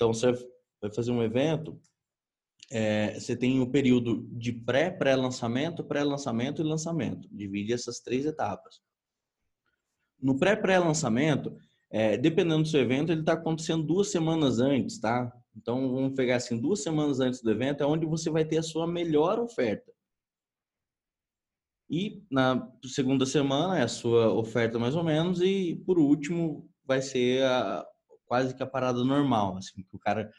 Então, você vai fazer um evento, é, você tem o período de pré, pré-lançamento, pré-lançamento e lançamento. Divide essas três etapas. No pré-pré-lançamento, é, dependendo do seu evento, ele está acontecendo duas semanas antes, tá? Então, vamos pegar assim, duas semanas antes do evento é onde você vai ter a sua melhor oferta. E na segunda semana é a sua oferta mais ou menos e por último vai ser a, quase que a parada normal, assim, que o cara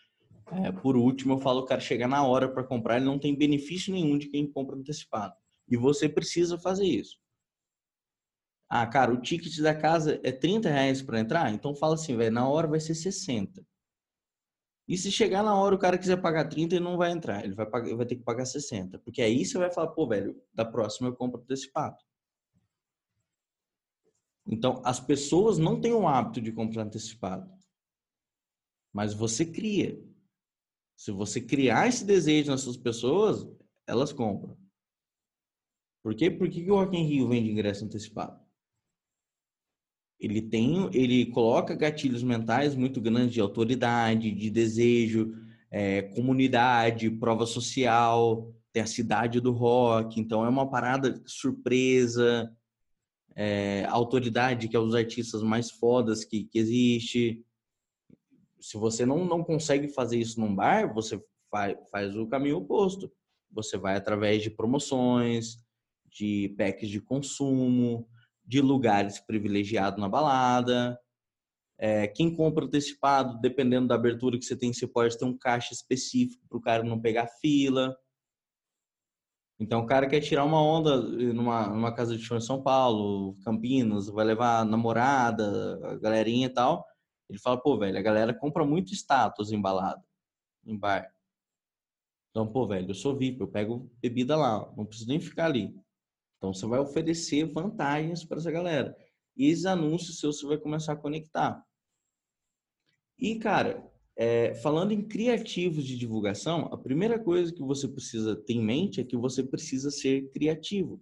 é, por último eu falo o cara chegar na hora para comprar, ele não tem benefício nenhum de quem compra antecipado. E você precisa fazer isso. Ah, cara, o ticket da casa é 30 reais para entrar? Então fala assim, velho, na hora vai ser 60. E se chegar na hora o cara quiser pagar 30, ele não vai entrar. Ele vai, pagar, ele vai ter que pagar 60. Porque aí você vai falar, pô, velho, da próxima eu compro antecipado. Então, as pessoas não têm o hábito de comprar antecipado. Mas você cria. Se você criar esse desejo nessas pessoas, elas compram. Por quê? Por que, que o Rock in Rio vende ingresso antecipado? ele tem, ele coloca gatilhos mentais muito grandes de autoridade, de desejo, é, comunidade, prova social, tem a cidade do rock, então é uma parada surpresa, é, autoridade, que é os artistas mais fodas que, que existe. Se você não, não consegue fazer isso num bar, você faz, faz o caminho oposto. Você vai através de promoções, de packs de consumo, de lugares privilegiados na balada. É, quem compra antecipado, dependendo da abertura que você tem, você pode ter um caixa específico para o cara não pegar fila. Então, o cara quer tirar uma onda numa, numa casa de show em São Paulo, Campinas, vai levar namorada, galerinha e tal. Ele fala, pô, velho, a galera compra muito status em balada, em bar. Então, pô, velho, eu sou VIP, eu pego bebida lá, não preciso nem ficar ali. Então, você vai oferecer vantagens para essa galera. E esses anúncios seus você vai começar a conectar. E, cara, é, falando em criativos de divulgação, a primeira coisa que você precisa ter em mente é que você precisa ser criativo.